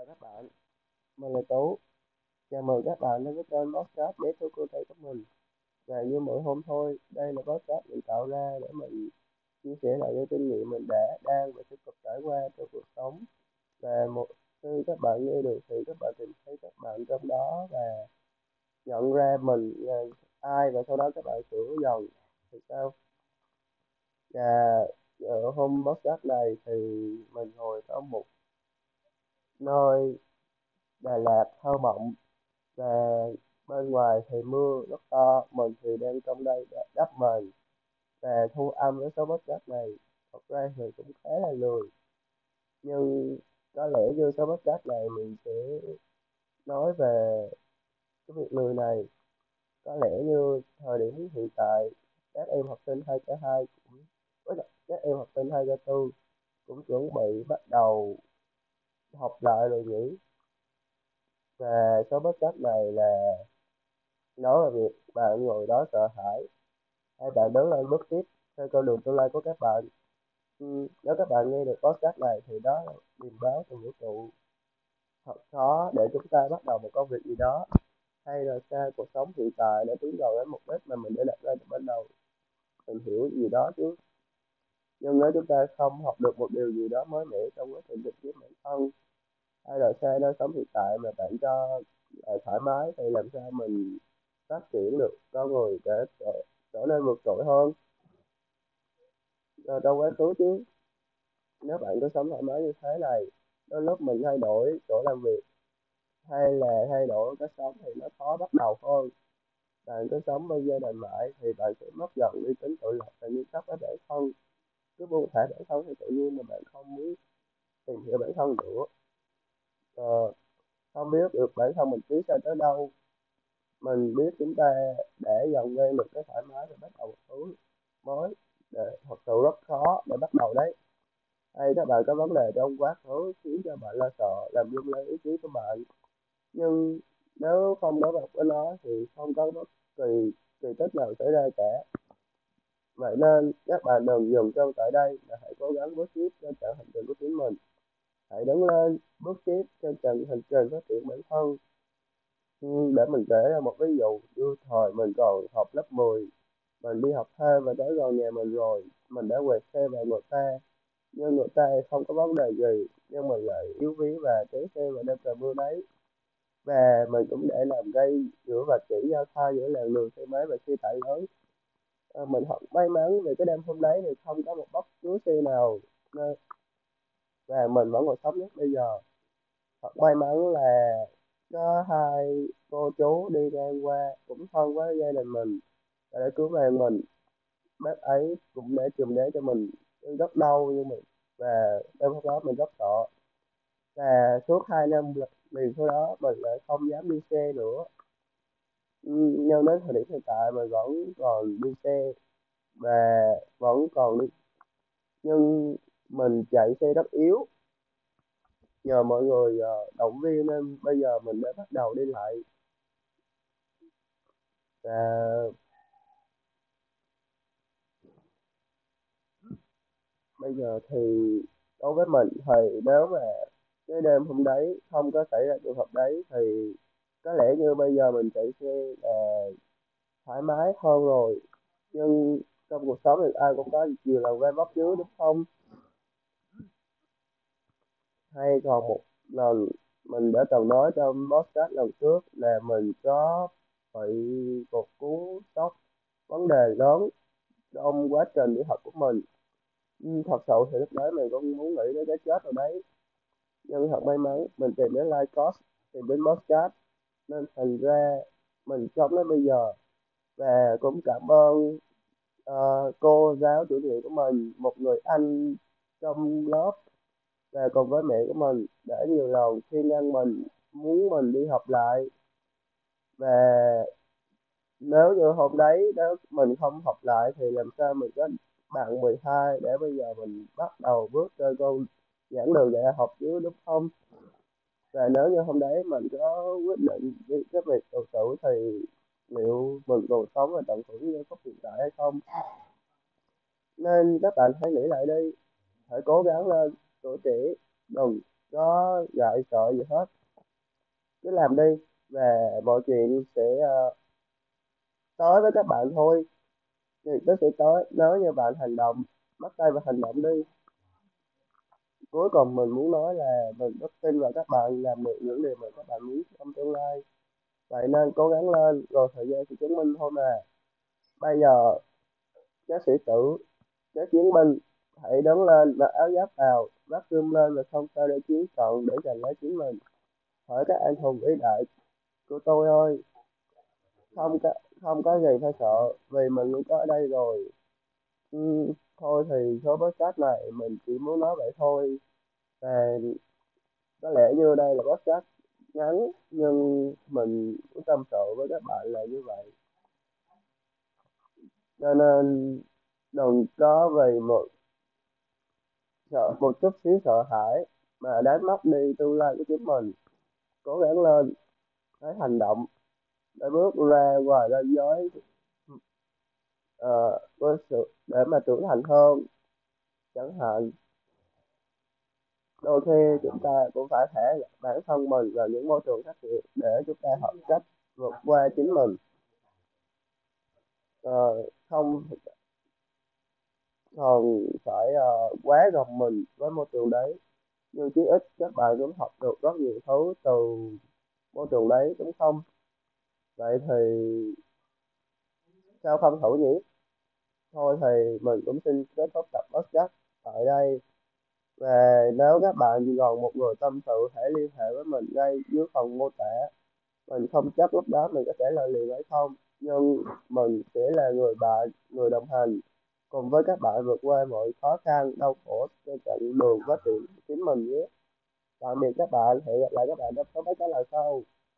Chào các bạn, mình là Tú. Chào mừng các bạn đến với kênh podcast Bé Tú Cô Tây của mình. Và như mỗi hôm thôi, đây là podcast mình tạo ra để mình chia sẻ lại những kinh nghiệm mình đã, đang và tiếp tục trải qua trong cuộc sống. Và một khi các bạn nghe được thì các bạn tìm thấy các bạn trong đó và nhận ra mình là ai và sau đó các bạn sửa dần thì sao? Và ở hôm podcast này thì mình ngồi có một nơi Đà Lạt thơ mộng và bên ngoài thì mưa rất to mình thì đang trong đây đắp mền và thu âm với số podcast này. Thật ra thì cũng khá là lười. Nhưng có lẽ như số podcast này mình sẽ nói về cái việc lười này. Có lẽ như thời điểm hiện tại, các em học sinh 2 k hai cũng, với các em học sinh 2 k cũng chuẩn bị bắt đầu học lại rồi nhỉ và số podcast này là nói về việc bạn ngồi đó sợ hãi. Hay bạn đứng lên bước tiếp theo con đường tương lai của các bạn. Ừ, nếu các bạn nghe được podcast này thì đó là điềm báo từ vũ trụ thật khó để chúng ta bắt đầu một công việc gì đó hay là xa cuộc sống hiện tại để tiến gần đến mục đích mà mình đã đặt ra từ ban đầu. Mình hiểu gì đó chứ nhưng nếu chúng ta không học được một điều gì đó mới mẻ trong quá trình tìm kiếm bản thân hay là xe nơi sống hiện tại mà bạn cho là thoải mái thì làm sao mình phát triển được con người để trở, trở nên vượt trội hơn? Rồi trong quá khứ chứ nếu bạn cứ sống thoải mái như thế này đôi lúc mình thay đổi chỗ làm việc hay là thay đổi cách sống thì nó khó bắt đầu hơn. Bạn cứ sống bên gia đình mãi thì bạn sẽ mất dần uy tín tự lập và nguyên tắc với bản thân cứ buông thả bản thân thì tự nhiên mà bạn không muốn tìm hiểu bản thân nữa. Ờ, không biết được bản thân mình tiến xa tới đâu. Mình biết chúng ta để dần quen được cái thoải mái và bắt đầu một thứ mới để thật sự rất khó để bắt đầu đấy. Hay các bạn có vấn đề trong quá khứ khiến cho bạn lo sợ làm lung lên ý chí của bạn. Nhưng nếu không đối mặt với nó thì không có bất kỳ kỳ tích nào xảy ra cả vậy nên, các bạn đừng dừng chân tại đây mà hãy cố gắng bước tiếp trên chặng hành trình của chính mình. Hãy đứng lên, bước tiếp trên chặng hành trình phát triển bản thân. Ừ, để mình kể ra một ví dụ như thời mình còn học lớp 10 mình đi học thêm và tới gần nhà mình rồi, mình đã quẹt xe vào người ta nhưng người ta không có vấn đề gì, nhưng mình lại yếu ví và té xe vào đêm trời mưa đấy. Và mình cũng để làm gây giữa và chỉ giao thoa giữa làn đường xe máy và xe tải lớn à, mình thật may mắn vì cái đêm hôm đấy thì không có một bất cứ xe nào nên và mình vẫn còn sống nhất bây giờ. Thật may mắn là có hai cô chú đi ngang qua cũng thân với gia đình mình và để cứu mạng mình. Bác ấy cũng để chùm đế cho mình rất đau nhưng mình và đêm hôm đó mình rất sợ. Và suốt hai năm liền sau đó mình lại không dám đi xe nữa nhưng đến thời điểm hiện tại mình vẫn còn đi xe và vẫn còn đi nhưng mình chạy xe rất yếu. Nhờ mọi người uh, động viên nên bây giờ mình đã bắt đầu đi lại. Và bây giờ thì đối với mình thì nếu mà cái đêm hôm đấy không có xảy ra trường hợp đấy thì có lẽ như bây giờ mình chạy xe là thoải mái hơn rồi. Nhưng trong cuộc sống thì ai cũng có nhiều lần vai vấp chứ, đúng không? Hay còn một lần mình đã từng nói trong podcast lần trước là mình có bị một cú sốc vấn đề lớn trong quá trình đi học của mình. Thật sự thì lúc đấy mình cũng muốn nghĩ đến cái chết rồi đấy. Nhưng thật may mắn mình tìm đến live course tìm đến podcast nên thành ra mình sống đến bây giờ và cũng cảm ơn uh, cô giáo chủ nhiệm của mình một người anh trong lớp và cùng với mẹ của mình đã nhiều lần khuyên ngăn mình muốn mình đi học lại. Và nếu như hôm đấy nếu mình không học lại thì làm sao mình có bằng 12 để bây giờ mình bắt đầu bước trên con giảng đường đại học chứ đúng không? Và nếu như hôm đấy mình có quyết định cái việc tự tử thì liệu mình còn sống và tận hưởng những phút hiện tại hay không? Nên các bạn hãy nghĩ lại đi. Hãy cố gắng lên, tuổi trẻ, đừng có ngại sợ gì hết. Cứ làm đi và mọi chuyện sẽ ờ, tới với các bạn thôi. Thì nó sẽ tới, nếu như bạn hành động, bắt tay vào hành động đi cuối cùng mình muốn nói là mình rất tin vào các bạn, làm được những điều mà các bạn muốn trong tương lai. Vậy nên cố gắng lên rồi thời gian sẽ chứng minh thôi mà. Bây giờ, các sĩ tử, các chiến binh, hãy đứng lên và áo giáp vào bắt gươm lên và không sao để chiến trận để giành lấy chính mình. Hỏi các anh hùng vĩ đại của tôi ơi, không có không có gì phải sợ vì mình cũng có ở đây rồi. Uhm thôi thì số podcast này mình chỉ muốn nói vậy thôi. Và có lẽ như đây là podcast ngắn, nhưng mình cũng tâm sự với các bạn là như vậy. Cho nên đừng có vì một sợ, một chút xíu sợ hãi mà đánh mất đi tương lai của chính mình. Cố gắng lên, hãy hành động để bước ra ngoài ranh giới uh, với sự để mà trưởng thành hơn chẳng hạn. Đôi khi chúng ta cũng phải thể hiện bản thân mình vào những môi trường khác biệt để chúng ta học cách vượt qua chính mình. Uh, không còn phải uh, quá gồng mình với môi trường đấy. Nhưng chí ít các bạn cũng học được rất nhiều thứ từ môi trường đấy đúng không? Vậy thì sao không thử nhỉ thôi thì mình cũng xin kết thúc tập podcast tại đây. Và nếu các bạn còn một người tâm sự hãy liên hệ với mình ngay dưới phần mô tả. Mình không chắc lúc đó mình có thể lời liền hay không, nhưng mình sẽ là người bạn, người đồng hành cùng với các bạn vượt qua mọi khó khăn, đau khổ trên chặng đường phát triển chính mình nhé. Tạm biệt các bạn, hẹn gặp lại các bạn trong số mấy cái lần sau.